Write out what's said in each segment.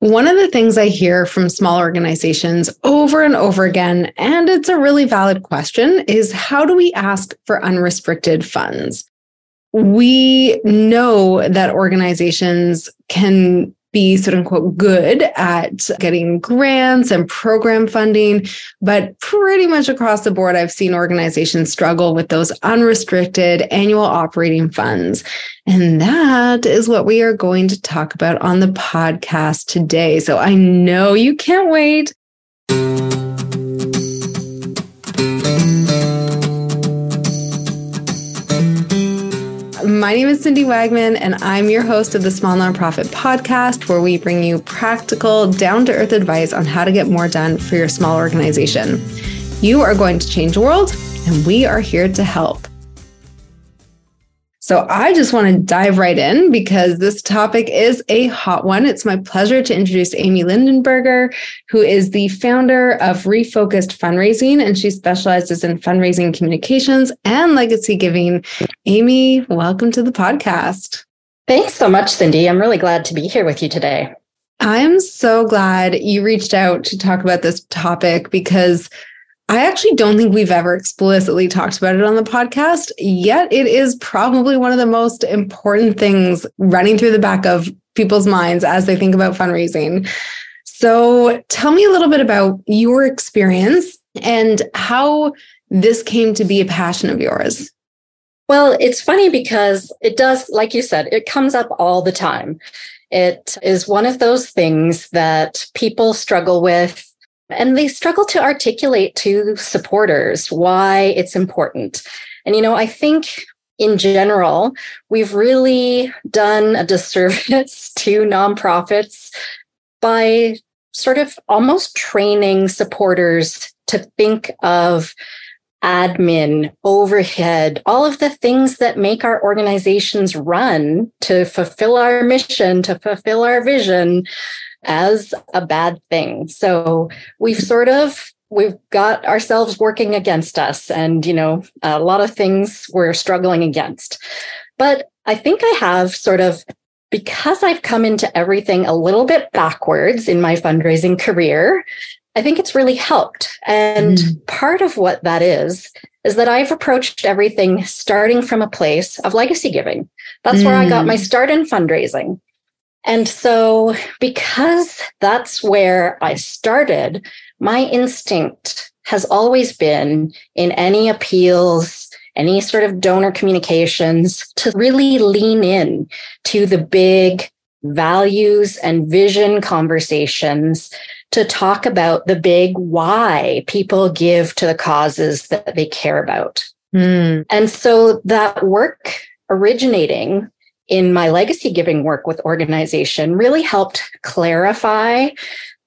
One of the things I hear from small organizations over and over again, and it's a really valid question, is how do we ask for unrestricted funds? We know that organizations can be sort of quote good at getting grants and program funding. But pretty much across the board i've seen organizations struggle with those unrestricted annual operating funds. And that is what we are going to talk about on the podcast today. So i know you can't wait My name is Cindy Wagman, and I'm your host of the Small Nonprofit Podcast, where we bring you practical, down to earth advice on how to get more done for your small organization. You are going to change the world, and we are here to help. So I just want to dive right in because this topic is a hot one. It's my pleasure to introduce Aimee Lindenberger, who is the founder of Refocused Fundraising, and she specializes in fundraising communications and legacy giving. Aimee, welcome to the podcast. Thanks so much, Cindy. I'm really glad to be here with you today. I'm so glad you reached out to talk about this topic because I actually don't think we've ever explicitly talked about it on the podcast, yet it is probably one of the most important things running through the back of people's minds as they think about fundraising. So, tell me a little bit about your experience and how this came to be a passion of yours. Well, it's funny because it does, like you said, it comes up all the time. It is one of those things that people struggle with and they struggle to articulate to supporters why it's important. And, you know, I think in general, we've really done a disservice to nonprofits by sort of almost training supporters to think of admin, overhead, all of the things that make our organizations run to fulfill our mission, to fulfill our vision, as a bad thing. So we've sort of we've got ourselves working against us and you know a lot of things we're struggling against. But I think I have sort of because I've come into everything a little bit backwards in my fundraising career, I think it's really helped. And mm. part of what that is, is that I've approached everything starting from a place of legacy giving. That's mm. where I got my mm. start in fundraising. And so, because that's where I started, my instinct has always been in any appeals, any sort of donor communications to really lean in to the big values and vision conversations to talk about the big why people give to the causes that they care about. Mm. And so that work originating in my legacy giving work with organization really helped clarify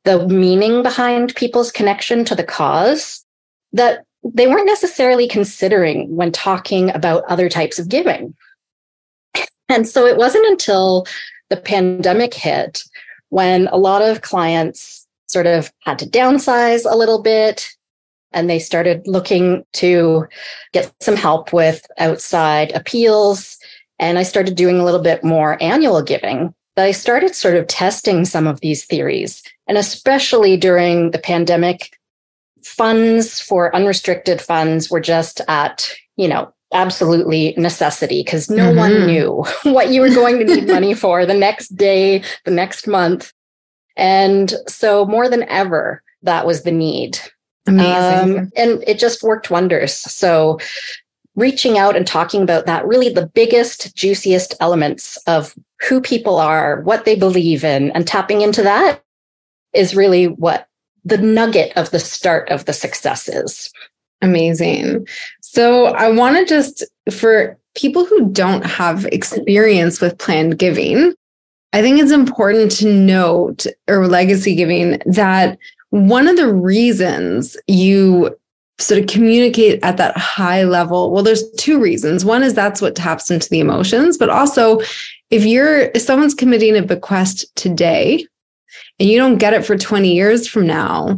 the meaning behind people's connection to the cause that they weren't necessarily considering when talking about other types of giving. And so it wasn't until the pandemic hit when a lot of clients sort of had to downsize a little bit and they started looking to get some help with outside appeals and I started doing a little bit more annual giving, that I started sort of testing some of these theories. And especially during the pandemic, funds for unrestricted funds were just at, you know, absolutely necessity because no mm-hmm. one knew what you were going to need money for the next day, the next month. And so more than ever, that was the need. Amazing. Um, and it just worked wonders. So reaching out and talking about that really the biggest, juiciest elements of who people are, what they believe in, and tapping into that is really what the nugget of the start of the success is. Amazing. So I want to just, for people who don't have experience with planned giving, I think it's important to note or legacy giving that one of the reasons you sort to communicate at that high level well there's two reasons. One is that's what taps into the emotions but also if you're if someone's committing a bequest today and you don't get it for 20 years from now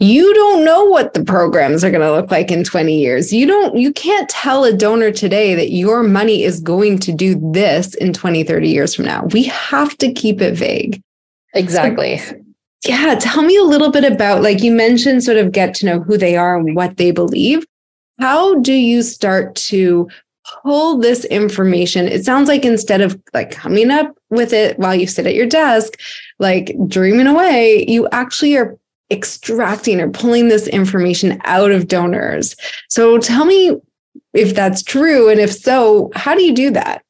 you don't know what the programs are going to look like in 20 years. You don't you can't tell a donor today that your money is going to do this in 20 30 years from now. We have to keep it vague. Exactly. So, yeah. Tell me a little bit about, like you mentioned, sort of get to know who they are and what they believe. How do you start to pull this information? It sounds like instead of like coming up with it while you sit at your desk, like dreaming away, you actually are extracting or pulling this information out of donors. So tell me if that's true. And if so, how do you do that?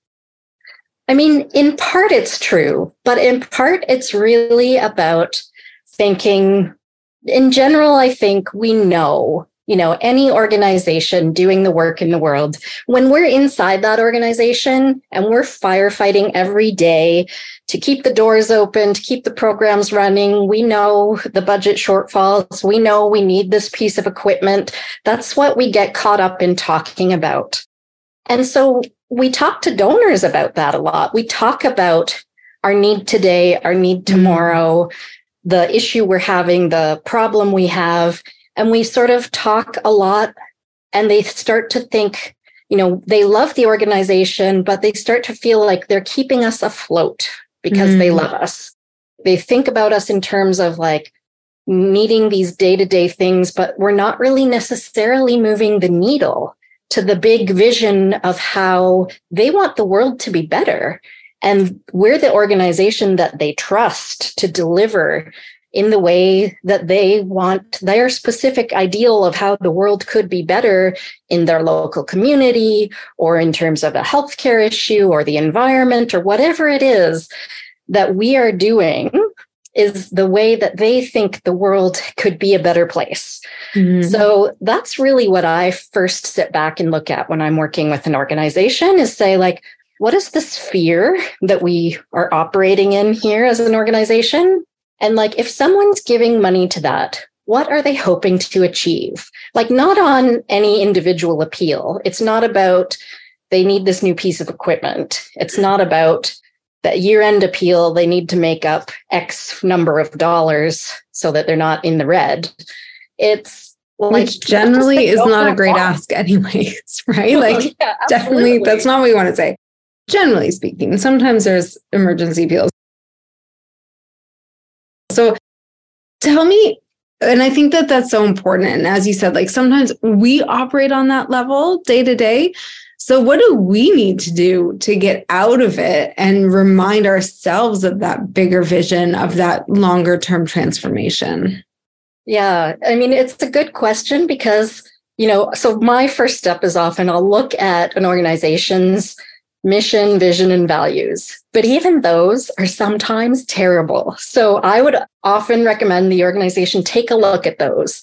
I mean, in part it's true, but in part it's really about thinking. In general, I think we know you know, any organization doing the work in the world, when we're inside that organization and we're firefighting every day to keep the doors open, to keep the programs running, we know the budget shortfalls, we know we need this piece of equipment. That's what we get caught up in talking about. And so we talk to donors about that a lot. We talk about our need today, our need mm-hmm. The issue we're having, the problem we have and we sort of talk a lot and they start to think you know they love the organization but they start to feel like they're keeping us afloat because mm. they love us they think about us in terms of like needing these day-to-day things but we're not really necessarily moving the needle to the big vision of how they want the world to be better and we're the organization that they trust to deliver in the way that they want their specific ideal of how the world could be better in their local community or in terms of a healthcare issue or the environment or whatever it is that we are doing is the way that they think the world could be a better place. Mm-hmm. So that's really what I first sit back and look at when I'm working with an organization is say like what is the sphere that we are operating in here as an organization? And like, if someone's giving money to that, what are they hoping to achieve? Like, not on any individual appeal. It's not about they need this new piece of equipment. It's not about that year end appeal. They need to make up X number of dollars so that they're not in the red. It's like which generally is not a great ask, anyways, right? Like, yeah, definitely, that's not what we want to say. Generally speaking, sometimes there's emergency appeals so tell me, and I think that that's so important. And as you said, like sometimes we operate on that level day to day. So, what do we need to do to get out of it and remind ourselves of that bigger vision of that longer term transformation? Yeah, I mean, it's a good question because, you know, so my first step is often I'll look at an organization's mission, vision, and values. But even those are sometimes terrible. So I would often recommend the organization take a look at those.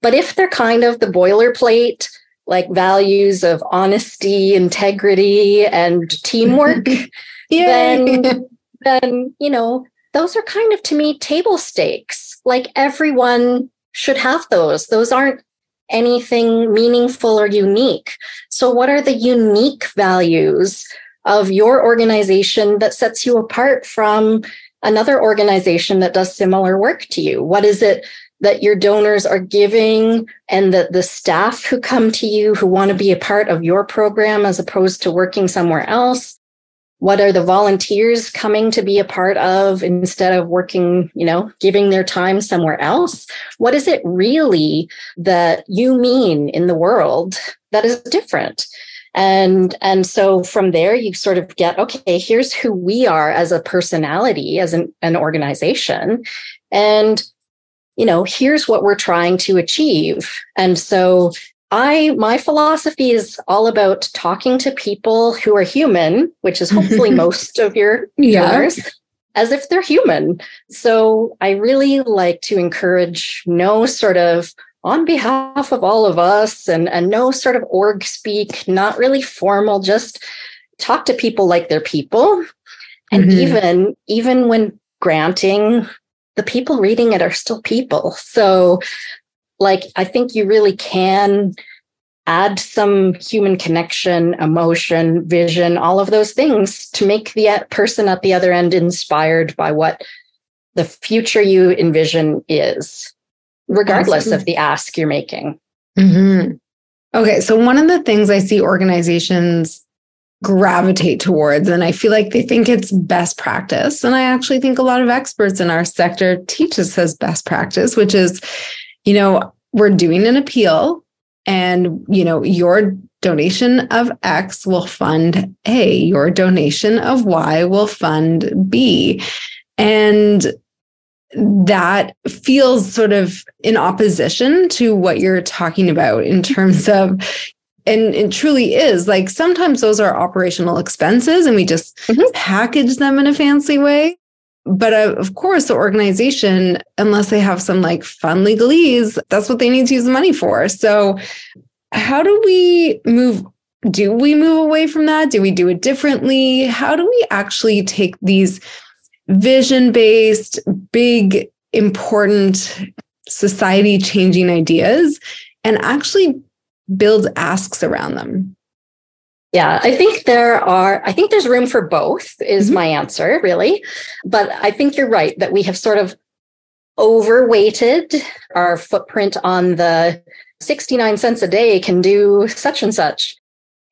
But if they're kind of the boilerplate, like values of honesty, integrity, and teamwork, then, then, you know, those are kind of to me table stakes. Like everyone should have those. Those aren't anything meaningful or unique. So, what are the unique values of your organization that sets you apart from another organization that does similar work to you? What is it that your donors are giving and that the staff who come to you who want to be a part of your program as opposed to working somewhere else? What are the volunteers coming to be a part of instead of working, you know, giving their time somewhere else? What is it really that you mean in the world that is different? and and so from there you sort of get okay here's who we are as a personality as an, an organization and you know here's what we're trying to achieve and so i my philosophy is all about talking to people who are human which is hopefully most of your viewers yeah. as if they're human so i really like to encourage no sort of on behalf of all of us and, and no sort of org speak, not really formal, just talk to people like they're people. And mm-hmm. even even when granting, the people reading it are still people. So like I think you really can add some human connection, emotion, vision, all of those things to make the person at the other end inspired by what the future you envision is regardless awesome. of the ask you're making. Mm-hmm. Okay. So, one of the things I see organizations gravitate towards. And I feel like they think it's best practice. And I actually think a lot of experts in our sector teach us as best practice, which is, you know, we're doing an appeal and, you know, your donation of X will fund A, your donation of Y will fund B. And that feels sort of in opposition to what you're talking about in terms of and it truly is like sometimes those are operational expenses and we just mm-hmm. package them in a fancy way but uh, of course the organization unless they have some like fun legalese that's what they need to use the money for. So how do we move do we move away from that? Do we do it differently? How do we actually take these vision based big important society changing ideas and actually build asks around them yeah, I think there are, I think there's room for both, is mm-hmm. my answer, really. But I think you're right that we have sort of overweighted our footprint on the 69 cents a day can do such and such.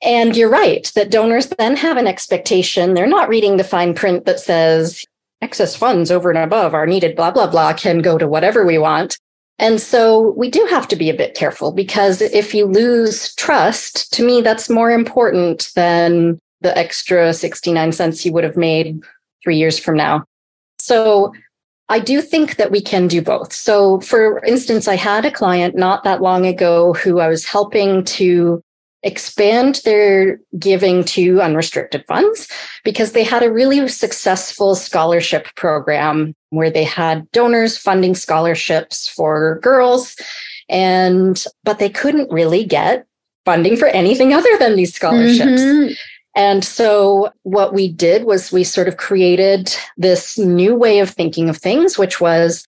And you're right that donors then have an expectation. They're not reading the fine print that says excess funds over and above are needed, blah, blah, blah, can go to whatever we want. And so we do have to be a bit careful because if you lose trust, to me, that's more important than the extra 69 cents you would have made three years from now. So I do think that we can do both. So, for instance, I had a client not that long ago who I was helping to expand their giving to unrestricted funds because they had a really successful scholarship program where they had donors funding scholarships for girls and but they couldn't really get funding for anything other than these scholarships mm-hmm. And so what we did was we sort of created this new way of thinking of things, which was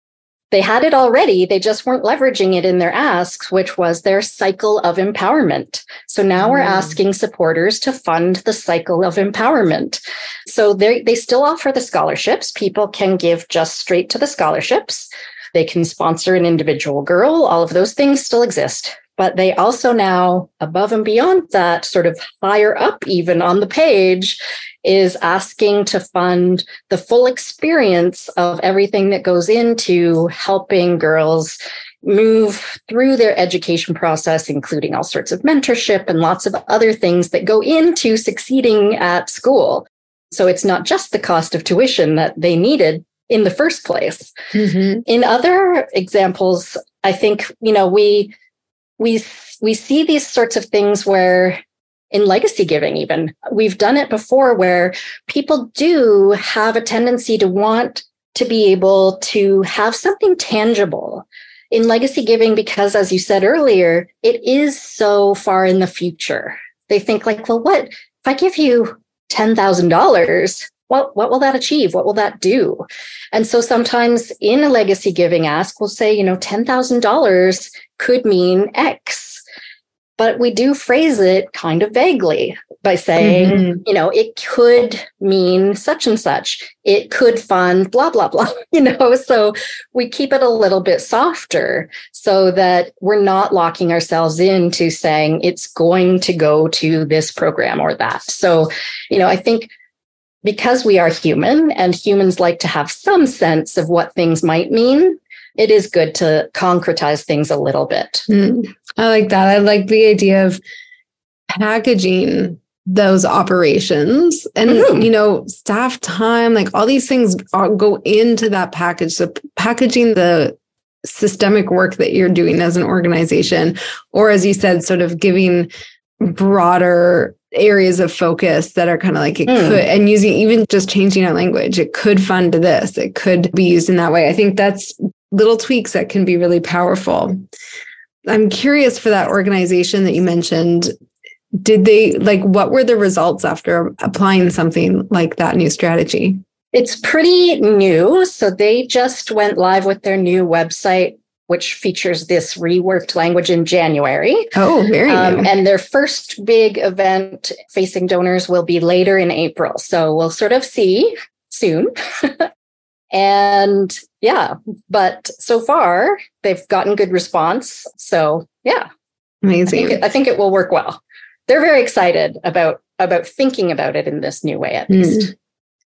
they had it already. They just weren't leveraging it in their asks, which was their cycle of empowerment. So now mm. we're asking supporters to fund the cycle of empowerment. So they, they still offer the scholarships. People can give just straight to the scholarships. They can sponsor an individual girl. All of those things still exist but they also now above and beyond that sort of higher up even on the page is asking to fund the full experience of everything that goes into helping girls move through their education process, including all sorts of mentorship and lots of other things that go into succeeding at school. So it's not just the cost of tuition that they needed in the first place. Mm-hmm. In other examples, I think, you know, we we we see these sorts of things where in legacy giving even we've done it before where people do have a tendency to want to be able to have something tangible. In legacy giving because as you said earlier it is so far in the future. They think like well what if i give you $10,000 what, what will that achieve? What will that do? And so sometimes in a legacy giving ask, we'll say, you know, $10,000 could mean X. But we do phrase it kind of vaguely by saying, mm-hmm. you know, it could mean such and such. It could fund blah, blah, blah, you know. So we keep it a little bit softer so that we're not locking ourselves into saying it's going to go to this program or that. So, you know, I think because we are human and humans like to have some sense of what things might mean, it is good to concretize things a little bit. Mm, I like that. I like the idea of packaging those operations and mm-hmm. you know staff time like all these things are, go into that package so packaging the systemic work that you're doing as an organization or as you said sort of giving broader areas of focus that are kind of like it mm. could and using even just changing our language it could fund this it could be used in that way. I think that's little tweaks that can be really powerful. I'm curious for that organization that you mentioned did they like what were the results after applying something like that new strategy? It's pretty new so they just went live with their new website which features this reworked language in January. Oh, very um, And their first big event facing donors will be later in April. So we'll sort of see soon. and yeah, but so far they've gotten good response. So yeah. Amazing. I think, it, I think it will work well. They're very excited about about thinking about it in this new way at mm. least.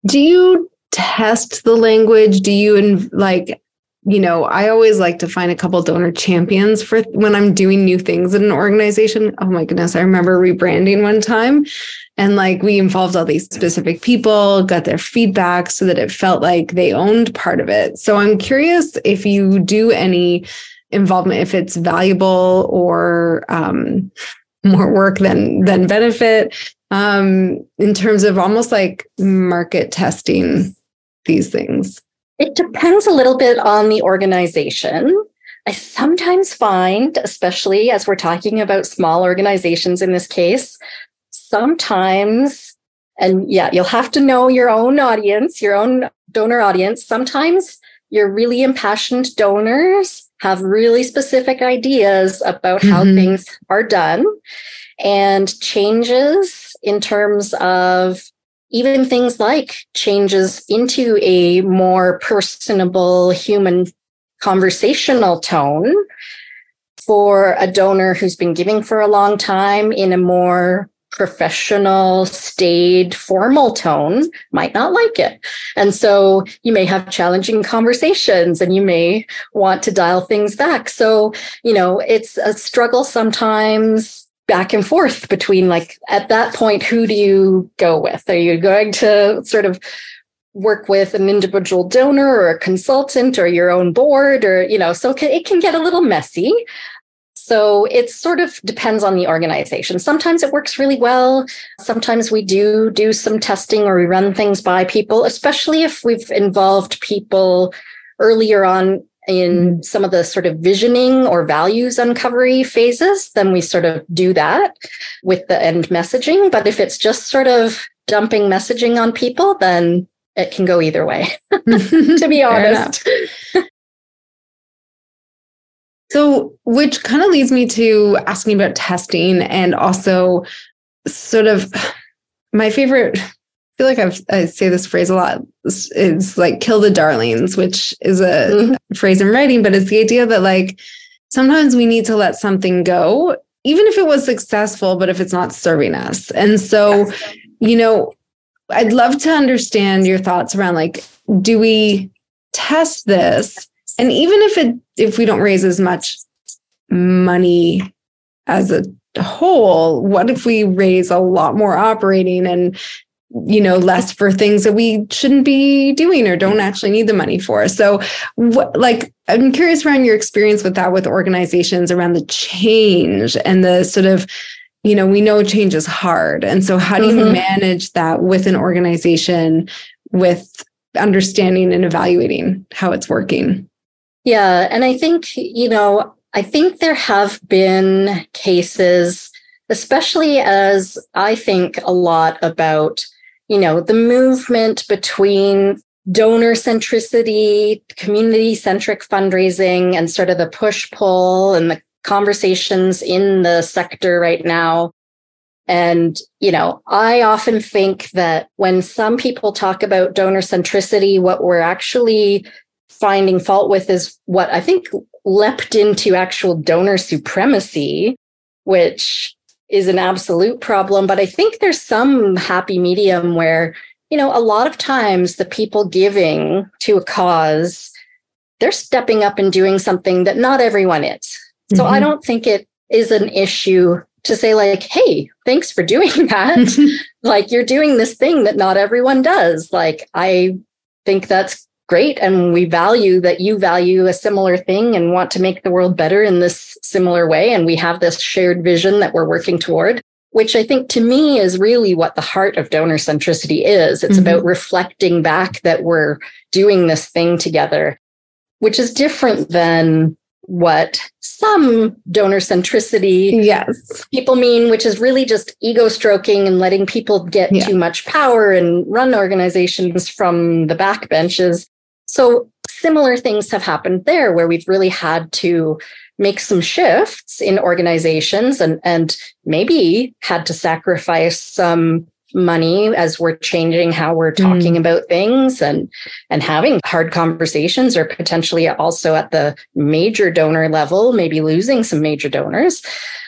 Do you test the language? Do you like you know, I always like to find a couple donor champions for when I'm doing new things in an organization. Oh my goodness, I remember rebranding one time and like we involved all these specific people, got their feedback so that it felt like they owned part of it. So I'm curious if you do any involvement, if it's valuable or um, more work than than benefit um, in terms of almost like market testing these things. It depends a little bit on the organization. I sometimes find, especially as we're talking about small organizations in this case, sometimes, and yeah, you'll have to know your own audience, your own donor audience. Sometimes your really impassioned donors have really specific ideas about mm-hmm. how things are done and changes in terms of even things like changes into a more personable human conversational tone for a donor who's been giving for a long time in a more professional, staid, formal tone might not like it. And so you may have challenging conversations and you may want to dial things back. So, you know, it's a struggle sometimes back and forth between like at that point who do you go with? Are you going to sort of work with an individual donor or a consultant or your own board or you know so it can get a little messy. So it sort of depends on the organization. Sometimes it works really well. Sometimes we do do some testing or we run things by people especially if we've involved people earlier on in mm. some of the sort of visioning or values uncovery phases, then we sort of do that with the end messaging. But if it's just sort of dumping messaging on people, then it can go either way, to be honest. so, which kind of leads me to asking about testing and also sort of my favorite feel like I've, I say this phrase a lot. It's like kill the darlings, which is a mm-hmm. phrase in writing, but it's the idea that like sometimes we need to let something go, even if it was successful, but if it's not serving us. And so, you know, I'd love to understand your thoughts around like, do we test this? And even if it if we don't raise as much money as a whole, what if we raise a lot more operating and you know less for things that we shouldn't be doing or don't actually need the money for. So what like i'm curious around your experience with that with organizations around the change and the sort of you know we know change is hard. And so how do you mm-hmm. manage that with an organization with understanding and evaluating how it's working? Yeah and i think you know i think there have been cases especially as I think a lot about you know, the movement between donor centricity, community centric fundraising, and sort of the push pull and the conversations in the sector right now. And, you know, I often think that when some people talk about donor centricity, what we're actually finding fault with is what I think leapt into actual donor supremacy, which is an absolute problem. But I think there's some happy medium where, you know, a lot of times the people giving to a cause, they're stepping up and doing something that not everyone is. Mm-hmm. So I mm-hmm. don't think it is an issue to say, like, hey, thanks for doing that. like, you're doing this thing that not everyone does. Like, I think that's great and we value that you value a similar thing and want to make the world better in this similar way and we have this shared vision that we're working toward which i think to me is really what the heart of donor centricity is it's mm-hmm. about reflecting back that we're doing this thing together which is different than what some donor centricity yes people mean which is really just ego stroking and letting people get yeah. too much power and run organizations from the back benches so similar things have happened there where we've really had to make some shifts in organizations and, and maybe had to sacrifice some money as we're changing how we're talking mm. about things and and having hard conversations or potentially also at the major donor level maybe losing some major donors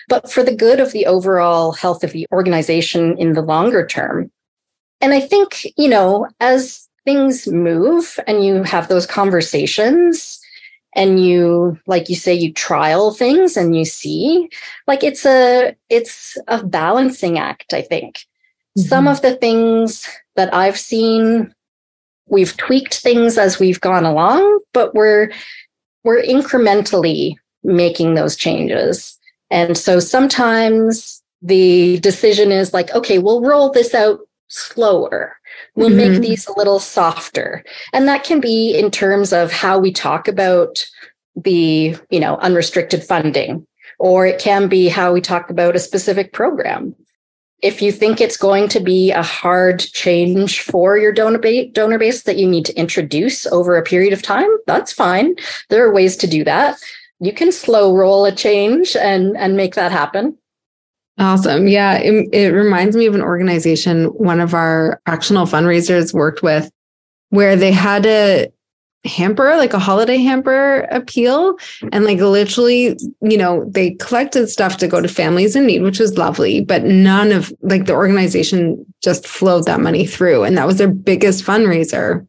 but for the good of the overall health of the organization in the longer term and i think you know as things move and you have those conversations and you like you say you trial things and you see like it's a it's a balancing act i think. Mm-hmm. some of the things that i've seen we've tweaked things as we've gone along but we're we're incrementally making those changes. And so sometimes the decision is like okay we'll roll this out slower we'll mm-hmm. make these a little softer. And that can be in terms of how we talk about the you know unrestricted funding or it can be how we talk about a specific program. If you think it's going to be a hard change for your donor base, donor base that you need to introduce over a period of time that's fine. There are ways to do that. You can slow roll a change and and make that happen Awesome. Yeah. It, it, reminds me of an organization one of our fractional fundraisers worked with where they had a hamper, like a holiday hamper appeal. And like literally, you know, they collected stuff to go to families in need, which was lovely, but none of like the organization just flowed that money through. And that was their biggest fundraiser.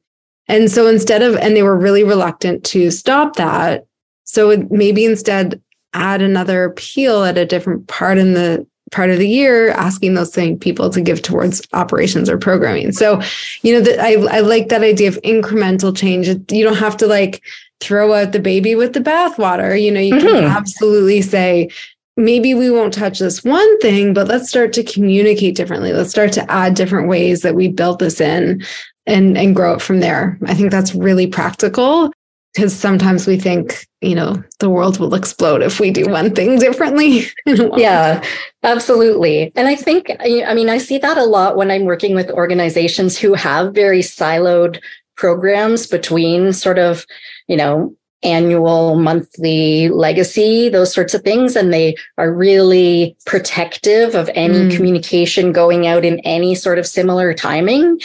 And so instead of, and they were really reluctant to stop that. So maybe instead add another appeal at a different part in the part of the year asking those same people to give towards operations or programming. So, you know, that I, I like that idea of incremental change. You don't have to like throw out the baby with the bathwater. You know, you mm-hmm. can absolutely say, maybe we won't touch this one thing, but let's start to communicate differently. Let's start to add different ways that we build this in and and grow it from there. I think that's really practical because sometimes we think you know the world will explode if we do one thing differently. Yeah absolutely. And i think i mean i see that a lot when i'm working with organizations who have very siloed programs between sort of you know annual monthly legacy those sorts of things and they are really protective of any mm. communication going out in any sort of similar timing.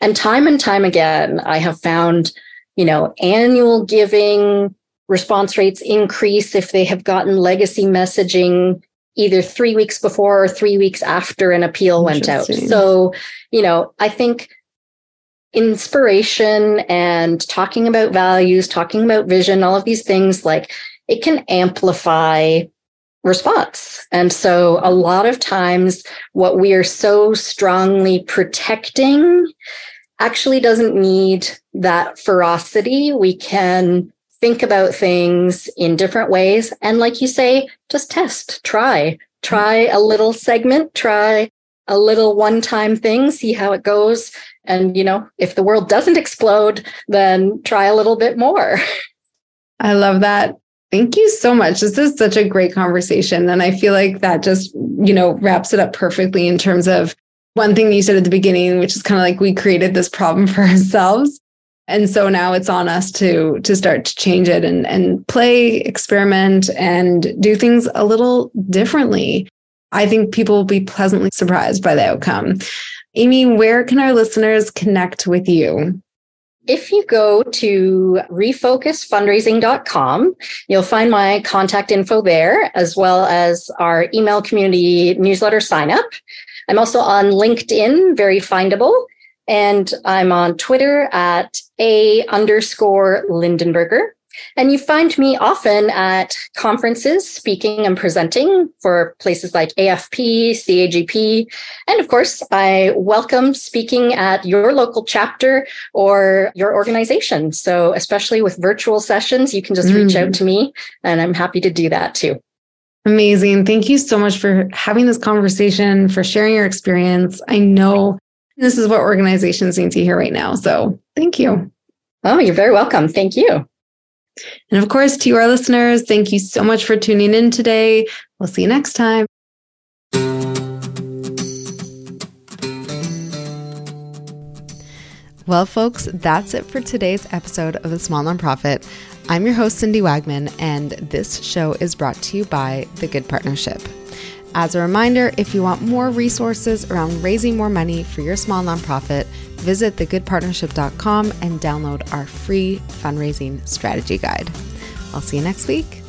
And time and time again i have found you know, annual giving response rates increase if they have gotten legacy messaging either three weeks before or three weeks after an appeal went out. So, you know, I think inspiration and talking about values, talking about vision, all of these things, like it can amplify response. And so a lot of times what we are so strongly protecting actually doesn't need that ferocity. We can think about things in different ways. And like you say, just test, try, try a little segment, try a little one time thing, see how it goes. And, you know, if the world doesn't explode, then try a little bit more. I love that. Thank you so much. This is such a great conversation. And I feel like that just, you know, wraps it up perfectly in terms of one thing you said at the beginning, which is kind of like we created this problem for ourselves. And so now it's on us to to start to change it and and play, experiment, and do things a little differently. I think people will be pleasantly surprised by the outcome. Aimee, where can our listeners connect with you? If you go to refocusfundraising.com, you'll find my contact info there, as well as our email community newsletter sign up. I'm also on LinkedIn, very findable. And I'm on Twitter at A underscore Lindenberger. And you find me often at conferences speaking and presenting for places like AFP, CAGP. And of course, I welcome speaking at your local chapter or your organization. So, especially with virtual sessions, you can just mm. reach out mm. to me, and I'm happy to do that too. Amazing. Thank you so much for having this conversation, for sharing your experience. I know this is what organizations need to hear right now. So thank you. Oh, you're very welcome. Thank you. And of course, to our listeners, thank you so much for tuning in today. We'll see you next time. Well, folks, that's it for today's episode of The Small Nonprofit. I'm your host, Cindy Wagman, and this show is brought to you by The Good Partnership. As a reminder, if you want more resources around raising more money for your small nonprofit, visit thegoodpartnership.com and download our free fundraising strategy guide. I'll see you next week.